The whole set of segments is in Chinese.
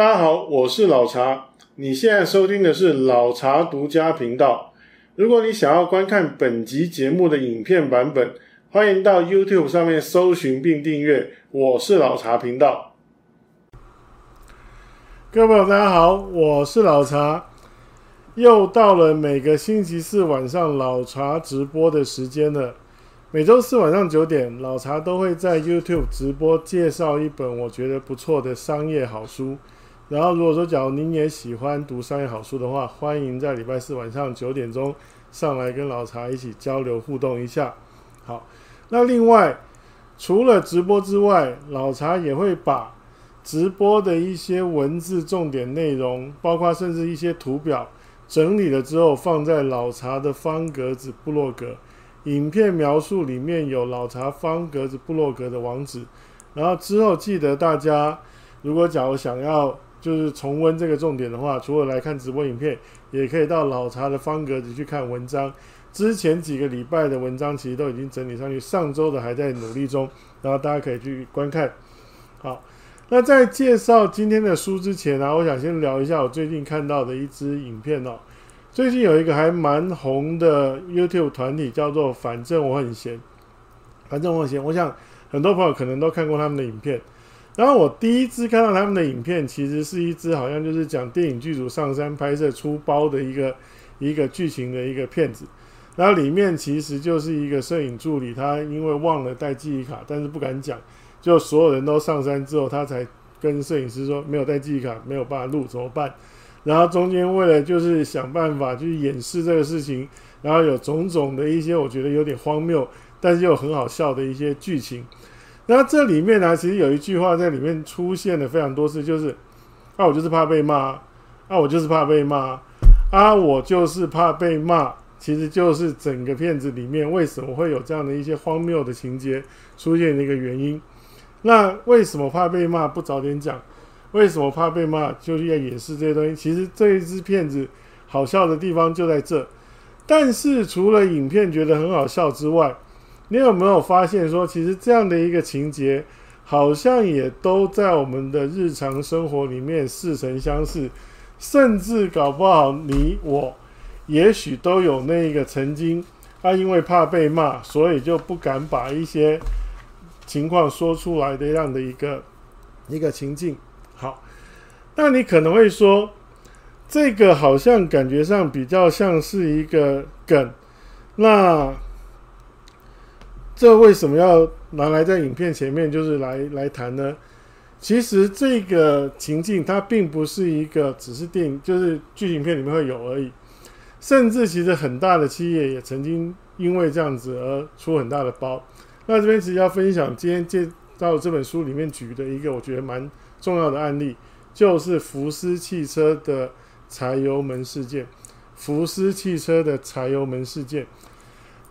大家好，我是老茶。你现在收听的是老茶独家频道。如果你想要观看本集节目的影片版本，欢迎到 YouTube 上面搜寻并订阅“我是老茶频道”。各位朋友，大家好，我是老茶。又到了每个星期四晚上老茶直播的时间了。每周四晚上九点，老茶都会在 YouTube 直播介绍一本我觉得不错的商业好书。然后，如果说假如您也喜欢读商业好书的话，欢迎在礼拜四晚上九点钟上来跟老茶一起交流互动一下。好，那另外除了直播之外，老茶也会把直播的一些文字重点内容，包括甚至一些图表整理了之后，放在老茶的方格子部落格。影片描述里面有老茶方格子部落格的网址。然后之后记得大家，如果假如想要。就是重温这个重点的话，除了来看直播影片，也可以到老茶的方格子去看文章。之前几个礼拜的文章其实都已经整理上去，上周的还在努力中，然后大家可以去观看。好，那在介绍今天的书之前呢、我想先聊一下我最近看到的一支影片哦。最近有一个还蛮红的 YouTube 团体叫做“反正我很闲”，反正我很闲。我想很多朋友可能都看过他们的影片。然后我第一次看到他们的影片，其实是一支好像就是讲电影剧组上山拍摄出包的一个一个剧情的一个片子。然后里面其实就是一个摄影助理，他因为忘了带记忆卡，但是不敢讲，就所有人都上山之后，他才跟摄影师说没有带记忆卡，没有办法录怎么办？然后中间为了就是想办法去掩饰这个事情，然后有种种的一些我觉得有点荒谬，但是又很好笑的一些剧情。那这里面呢，其实有一句话在里面出现了非常多次，就是啊，我就是怕被骂，啊，我就是怕被骂，啊，我就是怕被骂，其实就是整个片子里面为什么会有这样的一些荒谬的情节出现的一个原因。那为什么怕被骂不早点讲？为什么怕被骂就是要掩饰这些东西？其实这一支片子好笑的地方就在这，但是除了影片觉得很好笑之外，你有没有发现说，其实这样的一个情节，好像也都在我们的日常生活里面似曾相识，甚至搞不好你我，也许都有那个曾经，他因为怕被骂，所以就不敢把一些情况说出来的这样的一个一个情境。好，那你可能会说，这个好像感觉上比较像是一个梗，那。这为什么要拿来在影片前面就是来来谈呢？其实这个情境它并不是一个只是电影，就是剧情片里面会有而已。甚至其实很大的企业也曾经因为这样子而出很大的包。那这边其实要分享今天介绍这本书里面举的一个我觉得蛮重要的案例，就是福斯汽车的柴油门事件。福斯汽车的柴油门事件。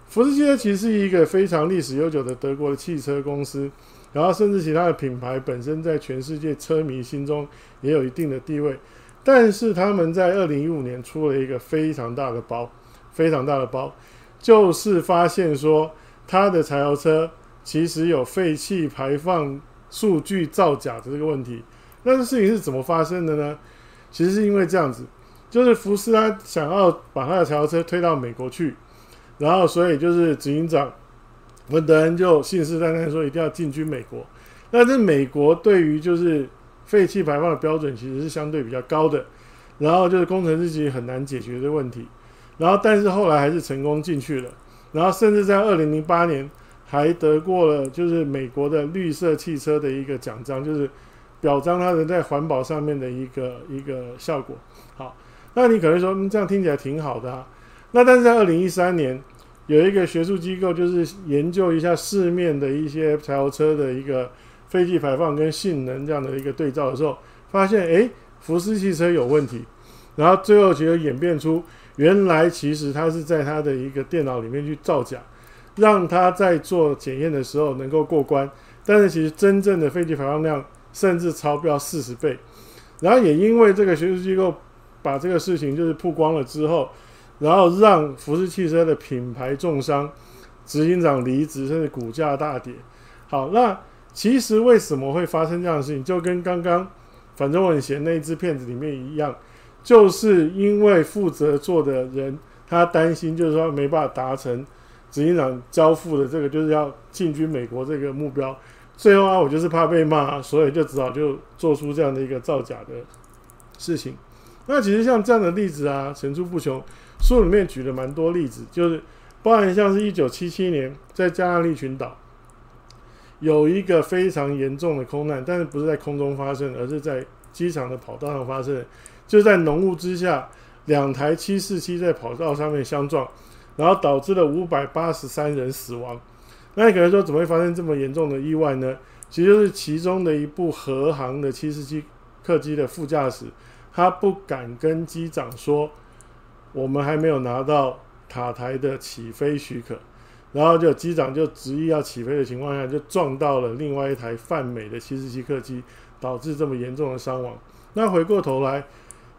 福斯汽车其实是一个非常历史悠久的德国的汽车公司，然后甚至其他的品牌本身在全世界车迷心中也有一定的地位，但是他们在二零一五年出了一个非常大的包，非常大的包，就是发现说它的柴油车其实有废气排放数据造假的这个问题。那这事情是怎么发生的呢？其实是因为这样子，就是福斯他想要把他的柴油车推到美国去。然后，所以就是执行长文德恩就信誓旦旦说一定要进军美国。那这美国对于就是废气排放的标准其实是相对比较高的。然后就是工程师其实很难解决这个问题。然后，但是后来还是成功进去了。然后，甚至在二零零八年还得过了就是美国的绿色汽车的一个奖章，就是表彰他人在环保上面的一个一个效果。好，那你可能说，嗯，这样听起来挺好的啊。那但是在二零一三年，有一个学术机构就是研究一下市面的一些柴油车的一个废气排放跟性能这样的一个对照的时候，发现诶，福斯汽车有问题，然后最后其实演变出原来其实它是在它的一个电脑里面去造假，让它在做检验的时候能够过关，但是其实真正的废气排放量甚至超标四十倍，然后也因为这个学术机构把这个事情就是曝光了之后。然后让福斯汽车的品牌重伤，执行长离职，甚至股价大跌。好，那其实为什么会发生这样的事情？就跟刚刚反正我很闲那一支片子里面一样，就是因为负责做的人他担心，就是说没办法达成执行长交付的这个就是要进军美国这个目标。最后啊，我就是怕被骂，所以就只好就做出这样的一个造假的事情。那其实像这样的例子啊，层出不穷。书里面举了蛮多例子，就是包含像是一九七七年在加那利群岛有一个非常严重的空难，但是不是在空中发生，而是在机场的跑道上发生。就在浓雾之下，两台七四七在跑道上面相撞，然后导致了五百八十三人死亡。那你可能说，怎么会发生这么严重的意外呢？其实就是其中的一部荷航的七四七客机的副驾驶，他不敢跟机长说，我们还没有拿到塔台的起飞许可，然后就机长就执意要起飞的情况下，就撞到了另外一台泛美的七四七客机，导致这么严重的伤亡。那回过头来，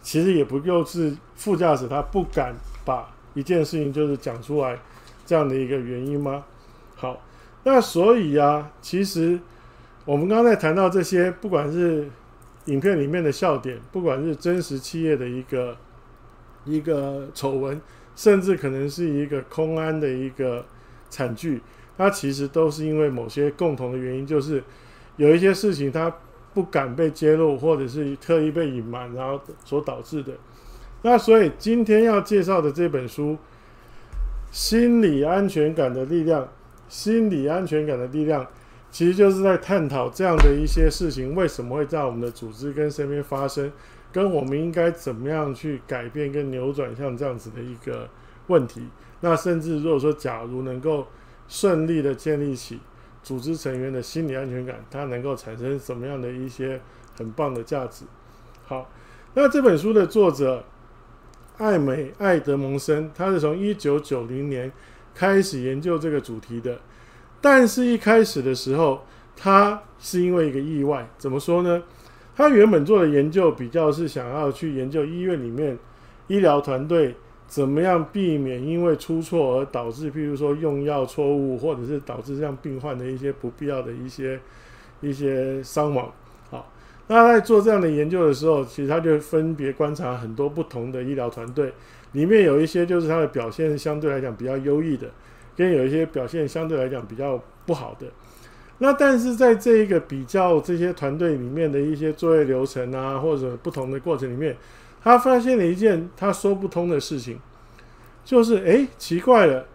其实也不就是副驾驶他不敢把一件事情就是讲出来这样的一个原因吗？好。那所以啊，其实我们刚才谈到这些，不管是影片里面的笑点，不管是真实企业的一个一个丑闻，甚至可能是一个空安的一个惨剧，它其实都是因为某些共同的原因，就是有一些事情它不敢被揭露，或者是特意被隐瞒，然后所导致的。那所以今天要介绍的这本书《心理安全感的力量》。心理安全感的力量，其实就是在探讨这样的一些事情为什么会在我们的组织跟身边发生，跟我们应该怎么样去改变跟扭转像这样子的一个问题。那甚至如果说，假如能够顺利的建立起组织成员的心理安全感，它能够产生什么样的一些很棒的价值？好，那这本书的作者艾美艾德蒙森，他是从一九九零年。开始研究这个主题的，但是一开始的时候，他是因为一个意外。怎么说呢？他原本做的研究比较是想要去研究医院里面医疗团队怎么样避免因为出错而导致，譬如说用药错误，或者是导致这样病患的一些不必要的一些一些伤亡。好，那在做这样的研究的时候，其实他就分别观察很多不同的医疗团队。里面有一些就是他的表现相对来讲比较优异的，跟有一些表现相对来讲比较不好的。那但是在这一个比较这些团队里面的一些作业流程啊，或者不同的过程里面，他发现了一件他说不通的事情，就是诶，奇怪了，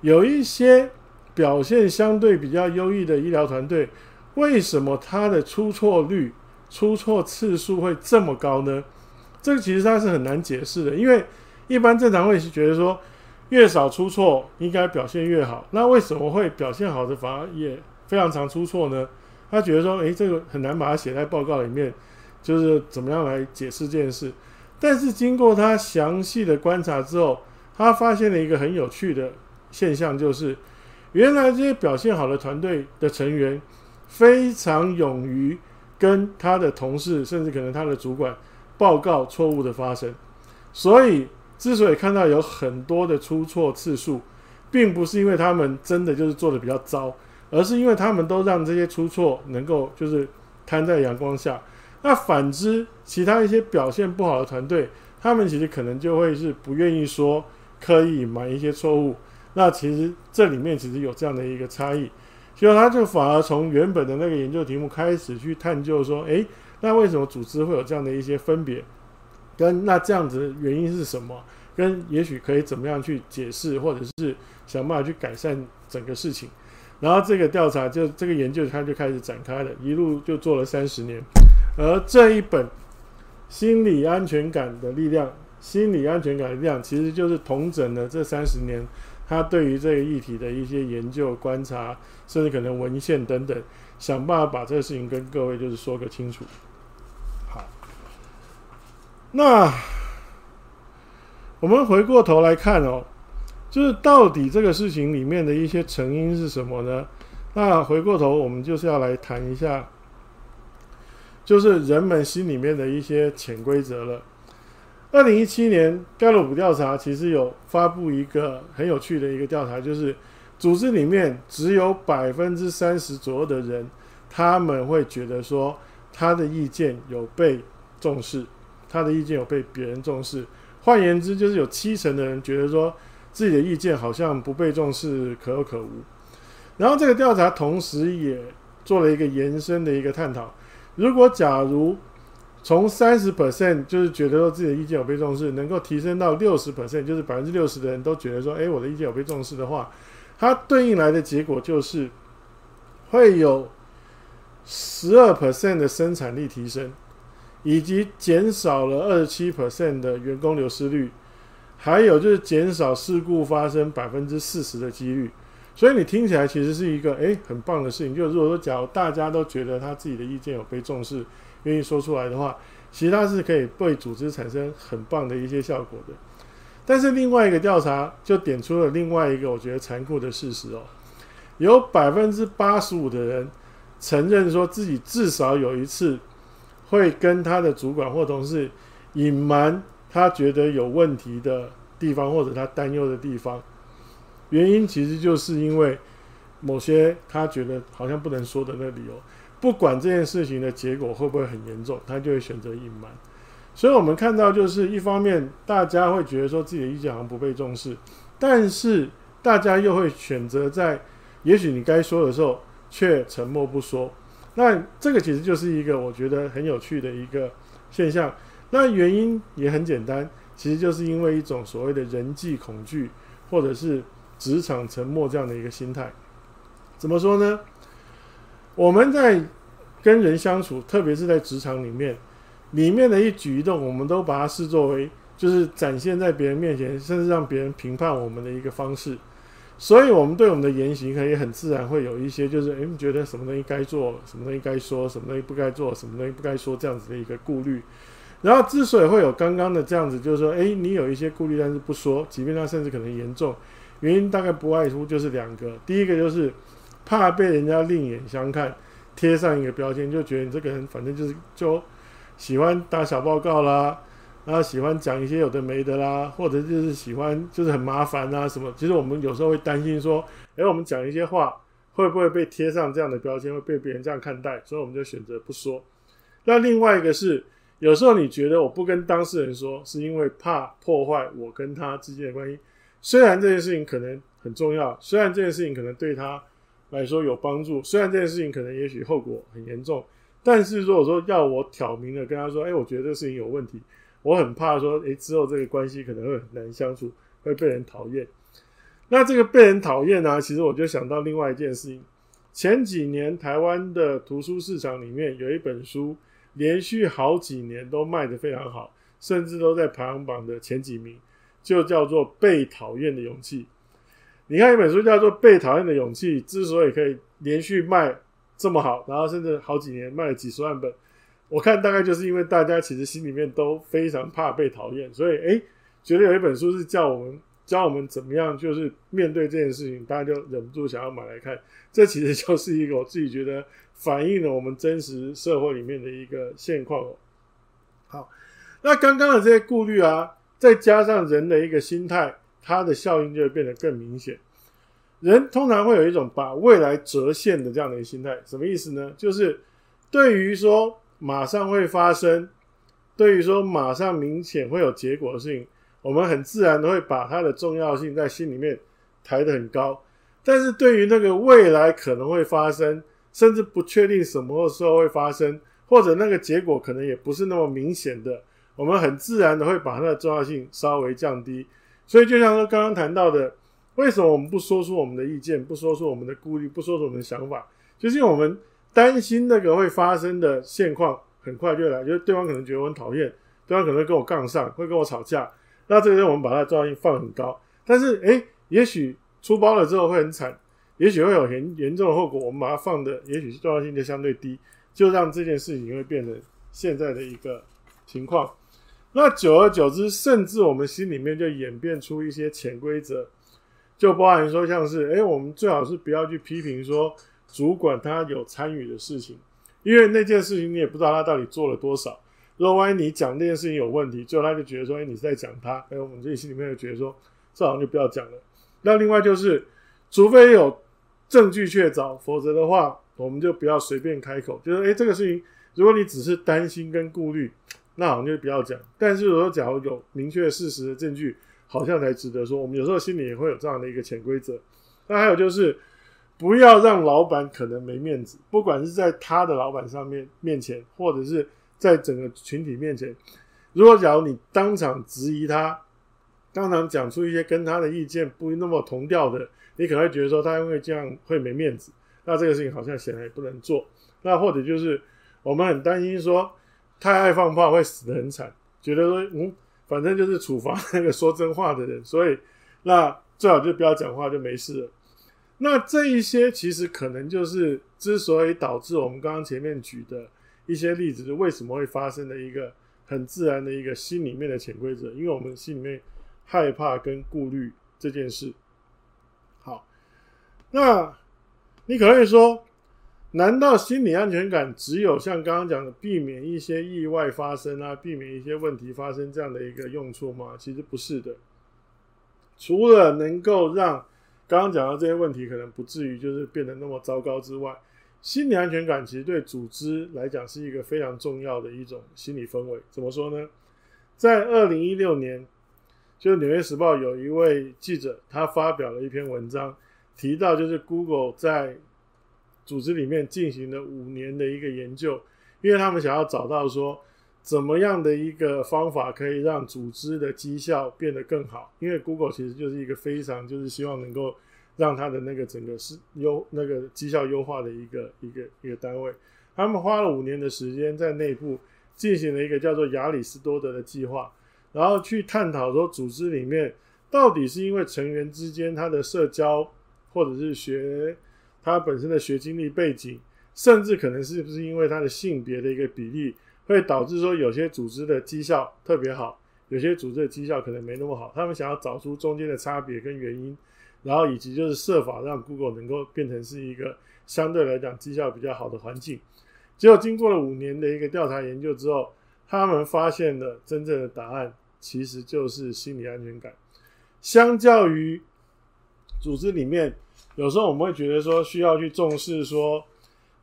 有一些表现相对比较优异的医疗团队，为什么他的出错率、出错次数会这么高呢？这个其实他是很难解释的，因为。一般正常会是觉得说，越少出错应该表现越好。那为什么会表现好的反而也非常常出错呢？他觉得说，诶，这个很难把它写在报告里面，就是怎么样来解释这件事。但是经过他详细的观察之后，他发现了一个很有趣的现象，就是原来这些表现好的团队的成员非常勇于跟他的同事，甚至可能他的主管报告错误的发生，所以。之所以看到有很多的出错次数，并不是因为他们真的就是做的比较糟，而是因为他们都让这些出错能够就是摊在阳光下。那反之，其他一些表现不好的团队，他们其实可能就会是不愿意说，刻意隐瞒一些错误。那其实这里面其实有这样的一个差异，所以他就反而从原本的那个研究题目开始去探究说，诶，那为什么组织会有这样的一些分别？跟那这样子的原因是什么？跟也许可以怎么样去解释，或者是想办法去改善整个事情。然后这个调查就这个研究，它就开始展开了，一路就做了三十年。而这一本《心理安全感的力量》，心理安全感的力量其实就是同整了这三十年他对于这个议题的一些研究、观察，甚至可能文献等等，想办法把这个事情跟各位就是说个清楚。好那我们回过头来看哦，就是到底这个事情里面的一些成因是什么呢？那回过头，我们就是要来谈一下，就是人们心里面的一些潜规则了。二零一七年盖洛普调查其实有发布一个很有趣的一个调查，就是组织里面只有百分之三十左右的人，他们会觉得说他的意见有被重视，他的意见有被别人重视。换言之，就是有七成的人觉得说自己的意见好像不被重视，可有可无。然后这个调查同时也做了一个延伸的一个探讨：如果假如从三十 percent 就是觉得说自己的意见有被重视，能够提升到六十 percent，就是百分之六十的人都觉得说，哎，我的意见有被重视的话，它对应来的结果就是会有十二 percent 的生产力提升。以及减少了二十七 percent 的员工流失率，还有就是减少事故发生百分之四十的几率。所以你听起来其实是一个诶很棒的事情。就如果说假如大家都觉得他自己的意见有被重视，愿意说出来的话，其实他是可以对组织产生很棒的一些效果的。但是另外一个调查就点出了另外一个我觉得残酷的事实哦，有百分之八十五的人承认说自己至少有一次。会跟他的主管或同事隐瞒他觉得有问题的地方，或者他担忧的地方，原因其实就是因为某些他觉得好像不能说的那理由，不管这件事情的结果会不会很严重，他就会选择隐瞒。所以，我们看到就是一方面，大家会觉得说自己的意见好像不被重视，但是大家又会选择在也许你该说的时候却沉默不说。那这个其实就是一个我觉得很有趣的一个现象。那原因也很简单，其实就是因为一种所谓的人际恐惧，或者是职场沉默这样的一个心态。怎么说呢？我们在跟人相处，特别是在职场里面，里面的一举一动，我们都把它视作为就是展现在别人面前，甚至让别人评判我们的一个方式。所以，我们对我们的言行可以很自然会有一些，就是诶，觉得什么东西该做，什么东西该说，什么东西不该做，什么东西不该说，这样子的一个顾虑。然后，之所以会有刚刚的这样子，就是说，诶，你有一些顾虑，但是不说，即便他甚至可能严重，原因大概不外乎就是两个。第一个就是怕被人家另眼相看，贴上一个标签，就觉得你这个人反正就是就喜欢打小报告啦。然后喜欢讲一些有的没的啦，或者就是喜欢就是很麻烦啊什么。其实我们有时候会担心说，诶，我们讲一些话会不会被贴上这样的标签，会被别人这样看待，所以我们就选择不说。那另外一个是，有时候你觉得我不跟当事人说，是因为怕破坏我跟他之间的关系。虽然这件事情可能很重要，虽然这件事情可能对他来说有帮助，虽然这件事情可能也许后果很严重，但是如果说要我挑明的跟他说，诶，我觉得这个事情有问题。我很怕说，诶，之后这个关系可能会很难相处，会被人讨厌。那这个被人讨厌呢？其实我就想到另外一件事情。前几年台湾的图书市场里面有一本书，连续好几年都卖得非常好，甚至都在排行榜的前几名，就叫做《被讨厌的勇气》。你看一本书叫做《被讨厌的勇气》，之所以可以连续卖这么好，然后甚至好几年卖了几十万本。我看大概就是因为大家其实心里面都非常怕被讨厌，所以诶，觉得有一本书是叫我们教我们怎么样，就是面对这件事情，大家就忍不住想要买来看。这其实就是一个我自己觉得反映了我们真实社会里面的一个现况哦。好，那刚刚的这些顾虑啊，再加上人的一个心态，它的效应就会变得更明显。人通常会有一种把未来折现的这样的一个心态，什么意思呢？就是对于说。马上会发生，对于说马上明显会有结果的事情，我们很自然的会把它的重要性在心里面抬得很高。但是对于那个未来可能会发生，甚至不确定什么时候会发生，或者那个结果可能也不是那么明显的，我们很自然的会把它的重要性稍微降低。所以就像说刚刚谈到的，为什么我们不说出我们的意见，不说出我们的顾虑，不说出我们的想法，就是因为我们。担心那个会发生的现况很快就来，就是对方可能觉得我很讨厌，对方可能跟我杠上，会跟我吵架。那这个时候我们把它的重要性放很高，但是诶，也许出包了之后会很惨，也许会有很严重的后果。我们把它放的也许是重要性就相对低，就让这件事情会变成现在的一个情况。那久而久之，甚至我们心里面就演变出一些潜规则，就包含说像是诶，我们最好是不要去批评说。主管他有参与的事情，因为那件事情你也不知道他到底做了多少。如果万一你讲那件事情有问题，最后他就觉得说：“哎，你是在讲他。”哎，我们自己心里面就觉得说：“这好像就不要讲了。”那另外就是，除非有证据确凿，否则的话，我们就不要随便开口。就是哎，这个事情，如果你只是担心跟顾虑，那好像就不要讲。但是如果假如有明确事实的证据，好像才值得说。我们有时候心里也会有这样的一个潜规则。那还有就是，不要让老板可能没面子，不管是在他的老板上面面前，或者是在整个群体面前。如果假如你当场质疑他，当场讲出一些跟他的意见不那么同调的，你可能会觉得说他因为这样会没面子。那这个事情好像显然也不能做。那或者就是我们很担心说太爱放炮会死得很惨，觉得说嗯，反正就是处罚那个说真话的人，所以那最好就不要讲话就没事了。那这一些其实可能就是之所以导致我们刚刚前面举的一些例子，就为什么会发生的一个很自然的一个心里面的潜规则，因为我们心里面害怕跟顾虑这件事。那。你可能会说，难道心理安全感只有像刚刚讲的避免一些意外发生啊，避免一些问题发生这样的一个用处吗？其实不是的。除了能够让刚刚讲到这些问题可能不至于就是变得那么糟糕之外，心理安全感其实对组织来讲是一个非常重要的一种心理氛围。怎么说呢？在二零一六年，就《纽约时报》有一位记者，他发表了一篇文章。提到就是 Google 在组织里面进行了五年的一个研究，因为他们想要找到说怎么样的一个方法可以让组织的绩效变得更好。因为 Google 其实就是一个非常就是希望能够让它的那个整个是优那个绩效优化的一个一个一个单位。他们花了五年的时间在内部进行了一个叫做亚里士多德的计划，然后去探讨说组织里面到底是因为成员之间他的社交。或者是学他本身的学经历背景，甚至可能是不是因为他的性别的一个比例，会导致说有些组织的绩效特别好，有些组织的绩效可能没那么好。他们想要找出中间的差别跟原因，然后以及就是设法让 Google 能够变成是一个相对来讲绩效比较好的环境。结果经过了五年的一个调查研究之后，他们发现了真正的答案其实就是心理安全感，相较于。组织里面，有时候我们会觉得说需要去重视说，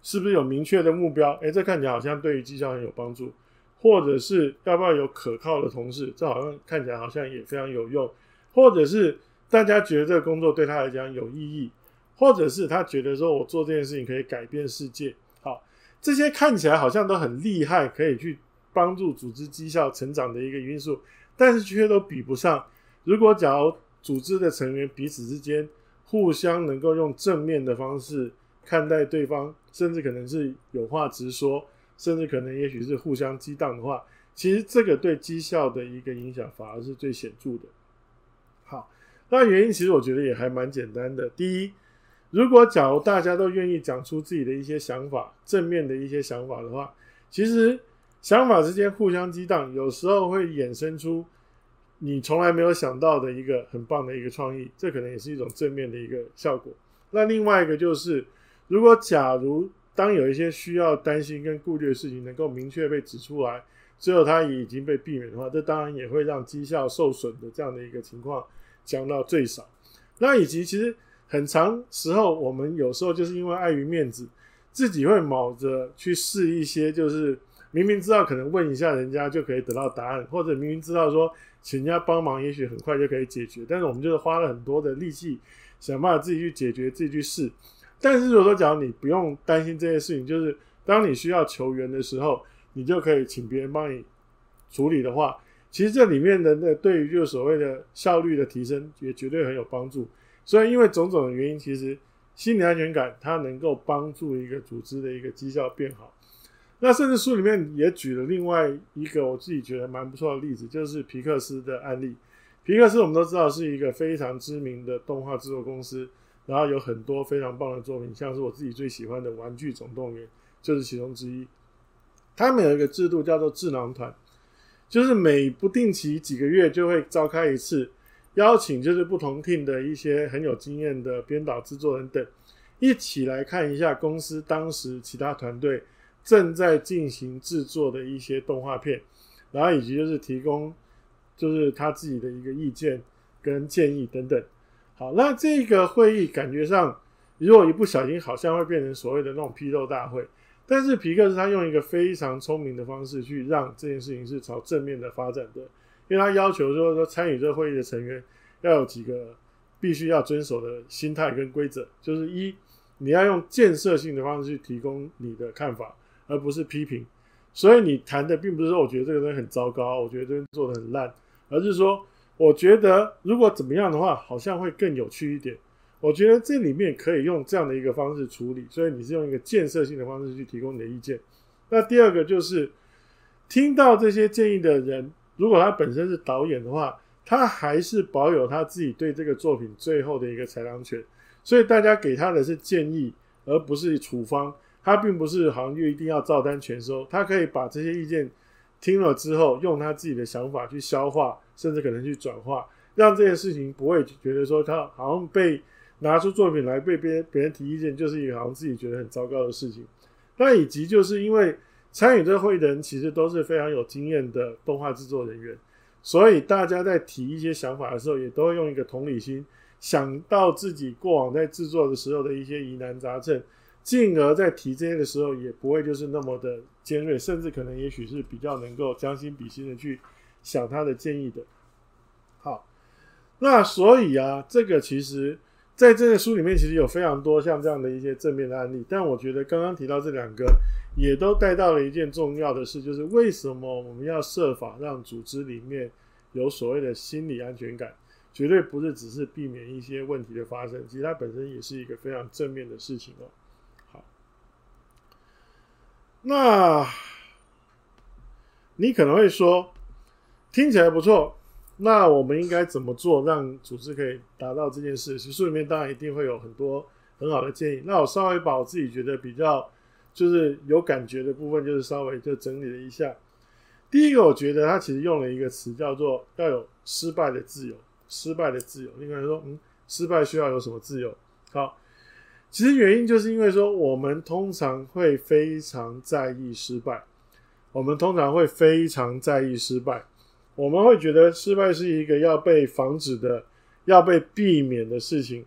是不是有明确的目标？诶，这看起来好像对于绩效很有帮助，或者是要不要有可靠的同事？这好像看起来好像也非常有用，或者是大家觉得这个工作对他来讲有意义，或者是他觉得说我做这件事情可以改变世界。好，这些看起来好像都很厉害，可以去帮助组织绩效成长的一个因素，但是却都比不上，如果假如。组织的成员彼此之间互相能够用正面的方式看待对方，甚至可能是有话直说，甚至可能也许是互相激荡的话，其实这个对绩效的一个影响反而是最显著的。好，那原因其实我觉得也还蛮简单的。第一，如果假如大家都愿意讲出自己的一些想法，正面的一些想法的话，其实想法之间互相激荡，有时候会衍生出。你从来没有想到的一个很棒的一个创意，这可能也是一种正面的一个效果。那另外一个就是，如果假如当有一些需要担心跟顾虑的事情能够明确被指出来，最后它也已经被避免的话，这当然也会让绩效受损的这样的一个情况降到最少。那以及其实很长时候，我们有时候就是因为碍于面子，自己会卯着去试一些，就是明明知道可能问一下人家就可以得到答案，或者明明知道说。请人家帮忙，也许很快就可以解决。但是我们就是花了很多的力气，想办法自己去解决，自己去试。但是如果说，假如你不用担心这些事情，就是当你需要求援的时候，你就可以请别人帮你处理的话，其实这里面的那对于就是所谓的效率的提升，也绝对很有帮助。所以因为种种的原因，其实心理安全感它能够帮助一个组织的一个绩效变好。那甚至书里面也举了另外一个我自己觉得蛮不错的例子，就是皮克斯的案例。皮克斯我们都知道是一个非常知名的动画制作公司，然后有很多非常棒的作品，像是我自己最喜欢的《玩具总动员》就是其中之一。他们有一个制度叫做智囊团，就是每不定期几个月就会召开一次，邀请就是不同 team 的一些很有经验的编导、制作人等，一起来看一下公司当时其他团队。正在进行制作的一些动画片，然后以及就是提供，就是他自己的一个意见跟建议等等。好，那这个会议感觉上，如果一不小心，好像会变成所谓的那种批斗大会。但是皮克斯他用一个非常聪明的方式去让这件事情是朝正面的发展的，因为他要求说说参与这个会议的成员要有几个必须要遵守的心态跟规则，就是一，你要用建设性的方式去提供你的看法，而不是批评。所以你谈的并不是说我觉得这个东西很糟糕，我觉得这个做得很烂，而是说我觉得如果怎么样的话，好像会更有趣一点。我觉得这里面可以用这样的一个方式处理，所以你是用一个建设性的方式去提供你的意见。那第二个就是听到这些建议的人，如果他本身是导演的话，他还是保有他自己对这个作品最后的一个裁量权。所以大家给他的是建议，而不是处方。他并不是好像就一定要照单全收，他可以把这些意见听了之后，用他自己的想法去消化，甚至可能去转化，让这件事情不会觉得说他好像被。拿出作品来被别人别人提意见，就是一个好像自己觉得很糟糕的事情。那以及就是因为参与这会的人其实都是非常有经验的动画制作人员，所以大家在提一些想法的时候，也都会用一个同理心，想到自己过往在制作的时候的一些疑难杂症，进而在提这些的时候，也不会就是那么的尖锐，甚至可能也许是比较能够将心比心的去想他的建议的。好，那所以啊，这个其实。在这个书里面，其实有非常多像这样的一些正面的案例，但我觉得刚刚提到这两个，也都带到了一件重要的事，就是为什么我们要设法让组织里面有所谓的心理安全感，绝对不是只是避免一些问题的发生，其实它本身也是一个非常正面的事情哦。那你可能会说，听起来不错。那我们应该怎么做，让组织可以达到这件事？其实书里面当然一定会有很多很好的建议。那我稍微把我自己觉得比较就是有感觉的部分，就是稍微就整理了一下。第一个，我觉得他其实用了一个词叫做要有失败的自由，失败的自由。另外说，嗯，失败需要有什么自由？好，其实原因就是因为说我们通常会非常在意失败，我们通常会非常在意失败。我们会觉得失败是一个要被防止的、要被避免的事情，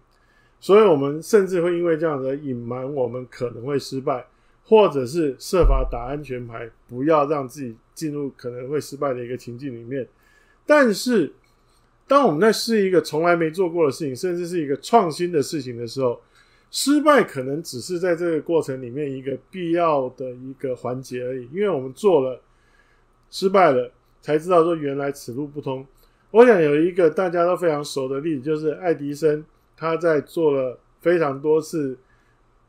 所以我们甚至会因为这样的隐瞒我们可能会失败，或者是设法打安全牌，不要让自己进入可能会失败的一个情境里面。但是，当我们在试一个从来没做过的事情，甚至是一个创新的事情的时候，失败可能只是在这个过程里面一个必要的一个环节而已，因为我们做了，失败了。才知道说原来此路不通。我想有一个大家都非常熟的例子，就是爱迪生，他在做了非常多次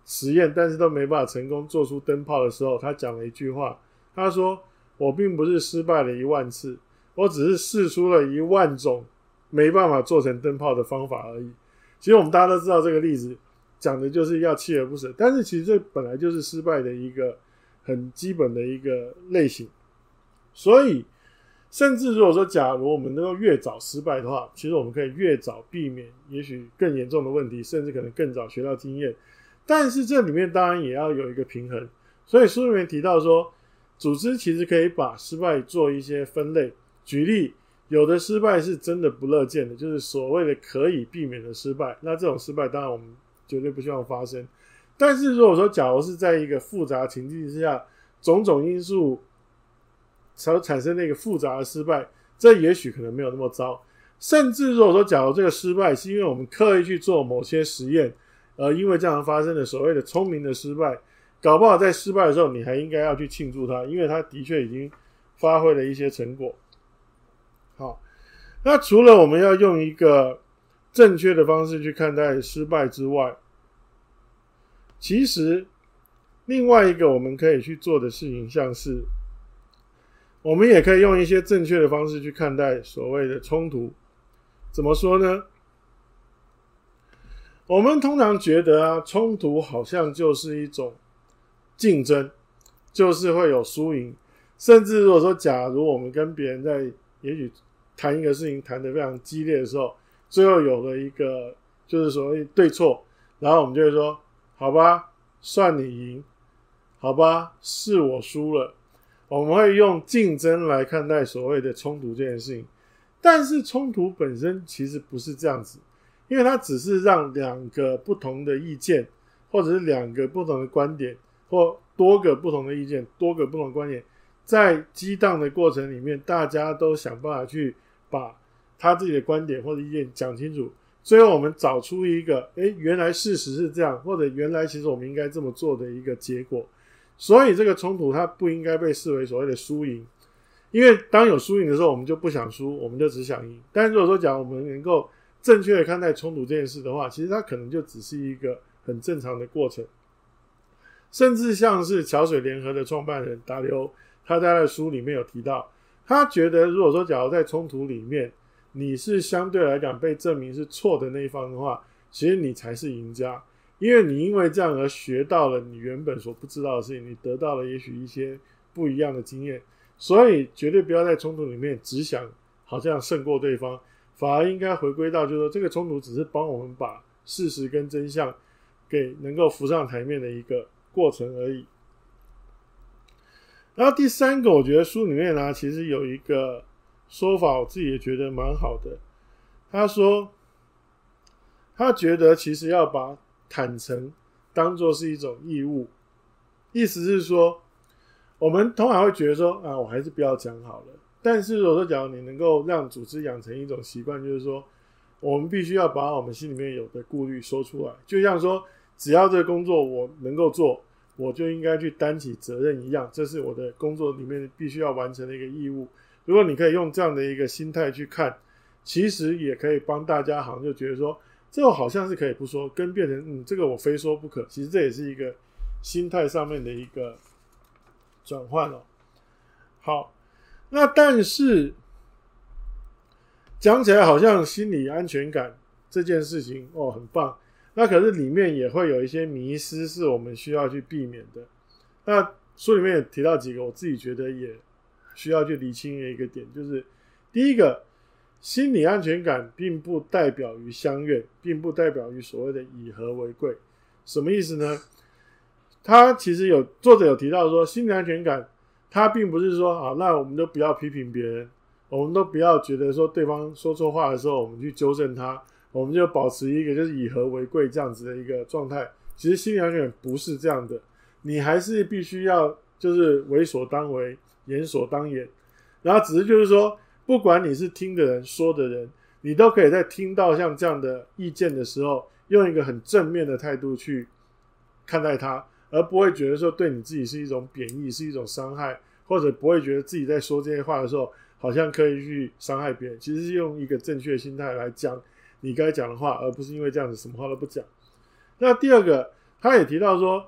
实验，但是都没办法成功做出灯泡的时候，他讲了一句话，他说：“我并不是失败了一万次，我只是试出了一万种没办法做成灯泡的方法而已。”其实我们大家都知道这个例子讲的就是要锲而不舍，但是其实这本来就是失败的一个很基本的一个类型，所以。甚至如果说，假如我们能够越早失败的话，其实我们可以越早避免也许更严重的问题，甚至可能更早学到经验。但是这里面当然也要有一个平衡。所以书里面提到说，组织其实可以把失败做一些分类。举例，有的失败是真的不乐见的，就是所谓的可以避免的失败。那这种失败当然我们绝对不希望发生。但是如果说，假如是在一个复杂情境之下，种种因素。才产生那个复杂的失败，这也许可能没有那么糟。甚至如果说，假如这个失败是因为我们刻意去做某些实验，而因为这样发生的所谓的聪明的失败，搞不好在失败的时候，你还应该要去庆祝它，因为它的确已经发挥了一些成果。好，那除了我们要用一个正确的方式去看待失败之外，其实另外一个我们可以去做的事情，像是。我们也可以用一些正确的方式去看待所谓的冲突。怎么说呢？我们通常觉得啊，冲突好像就是一种竞争，就是会有输赢。甚至如果说，假如我们跟别人在也许谈一个事情谈得非常激烈的时候，最后有了一个就是所谓对错，然后我们就会说：“好吧，算你赢，好吧，是我输了。”我们会用竞争来看待所谓的冲突这件事情，但是冲突本身其实不是这样子，因为它只是让两个不同的意见，或者是两个不同的观点，或多个不同的意见，多个不同观点，在激荡的过程里面，大家都想办法去把他自己的观点或者意见讲清楚。最后，我们找出一个，诶，原来事实是这样，或者原来其实我们应该这么做的一个结果。所以，这个冲突它不应该被视为所谓的输赢，因为当有输赢的时候，我们就不想输，我们就只想赢。但如果说讲我们能够正确的看待冲突这件事的话，其实它可能就只是一个很正常的过程。甚至像是桥水联合的创办人达流，他在他的书里面有提到，他觉得如果说假如在冲突里面，你是相对来讲被证明是错的那一方的话，其实你才是赢家，因为你因为这样而学到了你原本所不知道的事情，你得到了也许一些不一样的经验，所以绝对不要在冲突里面只想好像胜过对方，反而应该回归到就是说这个冲突只是帮我们把事实跟真相给能够浮上台面的一个过程而已。然后第三个，我觉得书里面呢，其实有一个。说法我自己也觉得蛮好的。他说，他觉得其实要把坦诚当做是一种义务，意思是说，我们通常会觉得说啊，我还是不要讲好了。但是如果说，假如你能够让组织养成一种习惯，就是说，我们必须要把我们心里面有的顾虑说出来，就像说，只要这个工作我能够做，我就应该去担起责任一样，这是我的工作里面必须要完成的一个义务。如果你可以用这样的一个心态去看，其实也可以帮大家，好像就觉得说，这个好像是可以不说，跟变成嗯，这个我非说不可。其实这也是一个心态上面的一个转换了。好，那但是讲起来好像心理安全感这件事情哦很棒，那可是里面也会有一些迷失是我们需要去避免的。那书里面也提到几个，我自己觉得也。需要去理清的一个点，就是第一个，心理安全感并不代表于相悦，并不代表于所谓的以和为贵。什么意思呢？他其实有作者有提到说，心理安全感，他并不是说啊，那我们都不要批评别人，我们都不要觉得说对方说错话的时候，我们去纠正他，我们就保持一个就是以和为贵这样子的一个状态。其实心理安全感不是这样的，你还是必须要就是为所当为。言所当言，然后只是就是说，不管你是听的人说的人，你都可以在听到像这样的意见的时候，用一个很正面的态度去看待它，而不会觉得说对你自己是一种贬义，是一种伤害，或者不会觉得自己在说这些话的时候，好像可以去伤害别人。其实是用一个正确的心态来讲你该讲的话，而不是因为这样子什么话都不讲。那第二个，他也提到说。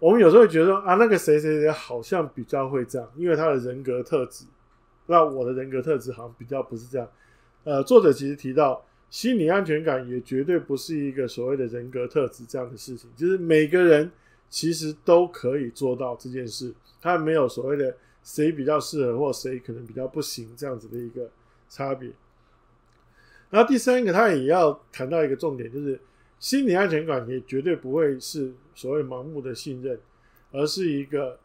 我们有时候会觉得说啊，那个谁谁谁好像比较会这样，因为他的人格特质。那我的人格特质好像比较不是这样。呃，作者其实提到，心理安全感也绝对不是一个所谓的人格特质这样的事情，就是每个人其实都可以做到这件事，他没有所谓的谁比较适合或谁可能比较不行这样子的一个差别。然后第三个，他也要谈到一个重点，就是。心理安全感也绝对不会是所谓盲目的信任，而是一个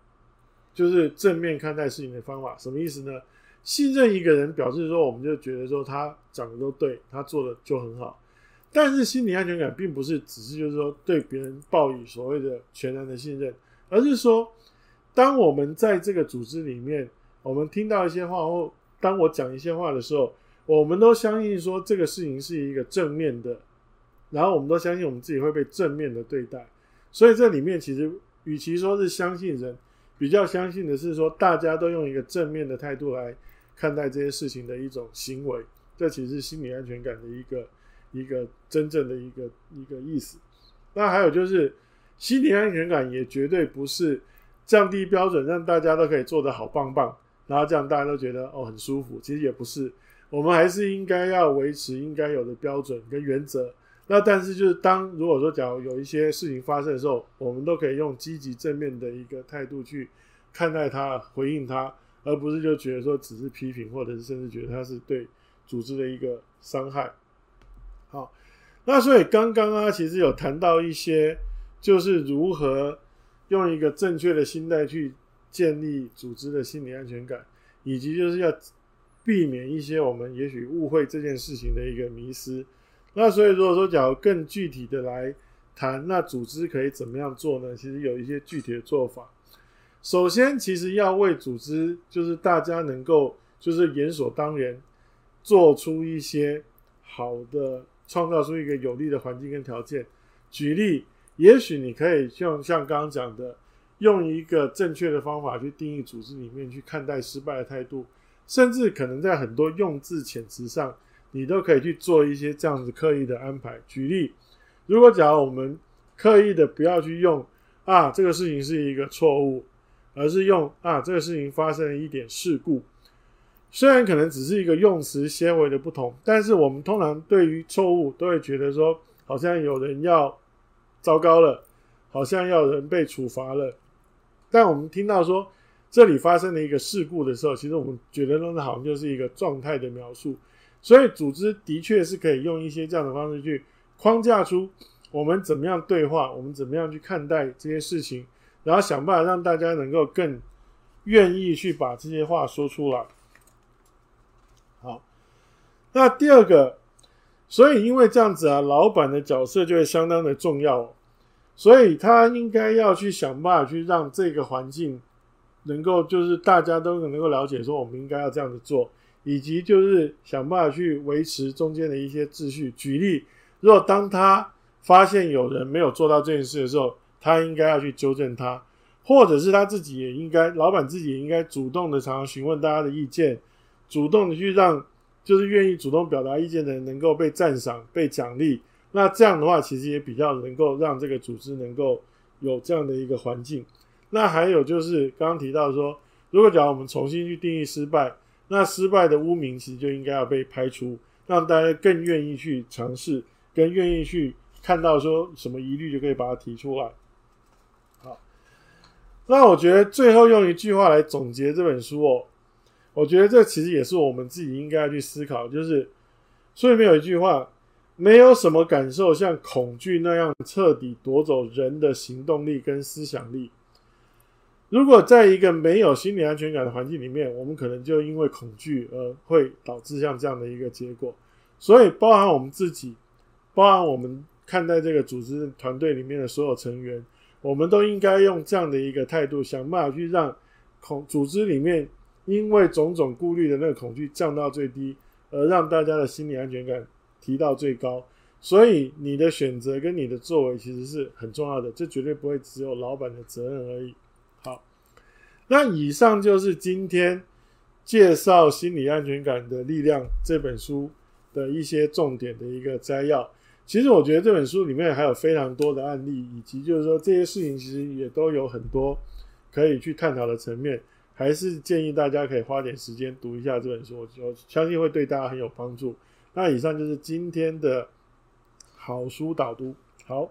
就是正面看待事情的方法。什么意思呢？信任一个人，表示说我们就觉得说他讲的都对，他做的就很好。但是心理安全感并不是只是就是说对别人抱以所谓的全然的信任，而是说当我们在这个组织里面，我们听到一些话或当我讲一些话的时候，我们都相信说这个事情是一个正面的。然后我们都相信我们自己会被正面的对待，所以这里面其实与其说是相信人，比较相信的是说大家都用一个正面的态度来看待这些事情的一种行为，这其实是心理安全感的一个一个真正的一个一个意思。那还有就是心理安全感也绝对不是降低标准，让大家都可以做得好棒棒，然后这样大家都觉得哦很舒服。其实也不是，我们还是应该要维持应该有的标准跟原则。那但是就是当如果说假如有一些事情发生的时候，我们都可以用积极正面的一个态度去看待它、回应它，而不是就觉得说只是批评，或者是甚至觉得它是对组织的一个伤害。好，那所以刚刚啊，其实有谈到一些，就是如何用一个正确的心态去建立组织的心理安全感，以及就是要避免一些我们也许误会这件事情的一个迷失。那所以，如果说假如更具体的来谈，那组织可以怎么样做呢？其实有一些具体的做法。首先，其实要为组织，就是大家能够就是理所当然做出一些好的，创造出一个有利的环境跟条件。举例，也许你可以像像刚刚讲的，用一个正确的方法去定义组织里面去看待失败的态度，甚至可能在很多用字遣词上，你都可以去做一些这样子刻意的安排。举例，如果假如我们刻意的不要去用啊，这个事情是一个错误。而是用啊，这个事情发生了一点事故，虽然可能只是一个用词纤维的不同，但是我们通常对于错误都会觉得说，好像有人要糟糕了，好像要人被处罚了。但我们听到说这里发生了一个事故的时候，其实我们觉得那好像就是一个状态的描述。所以组织的确是可以用一些这样的方式去框架出我们怎么样对话，我们怎么样去看待这些事情。然后想办法让大家能够更愿意去把这些话说出来。好，那第二个，所以因为这样子啊，老板的角色就会相当的重要，所以他应该要去想办法去让这个环境能够就是大家都能够了解说我们应该要这样子做，以及就是想办法去维持中间的一些秩序。举例，如果当他发现有人没有做到这件事的时候，他应该要去纠正他，或者是他自己也应该，老板自己也应该主动的常常询问大家的意见，主动的去让就是愿意主动表达意见的人能够被赞赏、被奖励。那这样的话，其实也比较能够让这个组织能够有这样的一个环境。那还有就是刚刚提到说，如果假如我们重新去定义失败，那失败的污名其实就应该要被排除，让大家更愿意去尝试，更愿意去看到说什么疑虑就可以把它提出来。好那我觉得最后用一句话来总结这本书哦，我觉得这其实也是我们自己应该要去思考，就是书里面有一句话，没有什么感受像恐惧那样彻底夺走人的行动力跟思想力。如果在一个没有心理安全感的环境里面，我们可能就因为恐惧而会导致像这样的一个结果。所以，包含我们自己，包含我们看待这个组织团队里面的所有成员。我们都应该用这样的一个态度，想办法去让恐组织里面因为种种顾虑的那个恐惧降到最低，而让大家的心理安全感提到最高。所以你的选择跟你的作为其实是很重要的，这绝对不会只有老板的责任而已。那以上就是今天介绍《心理安全感的力量》这本书的一些重点的一个摘要。其实我觉得这本书里面还有非常多的案例，以及就是说这些事情其实也都有很多可以去探讨的层面，还是建议大家可以花点时间读一下这本书，我相信会对大家很有帮助。那以上就是今天的好书导读，好。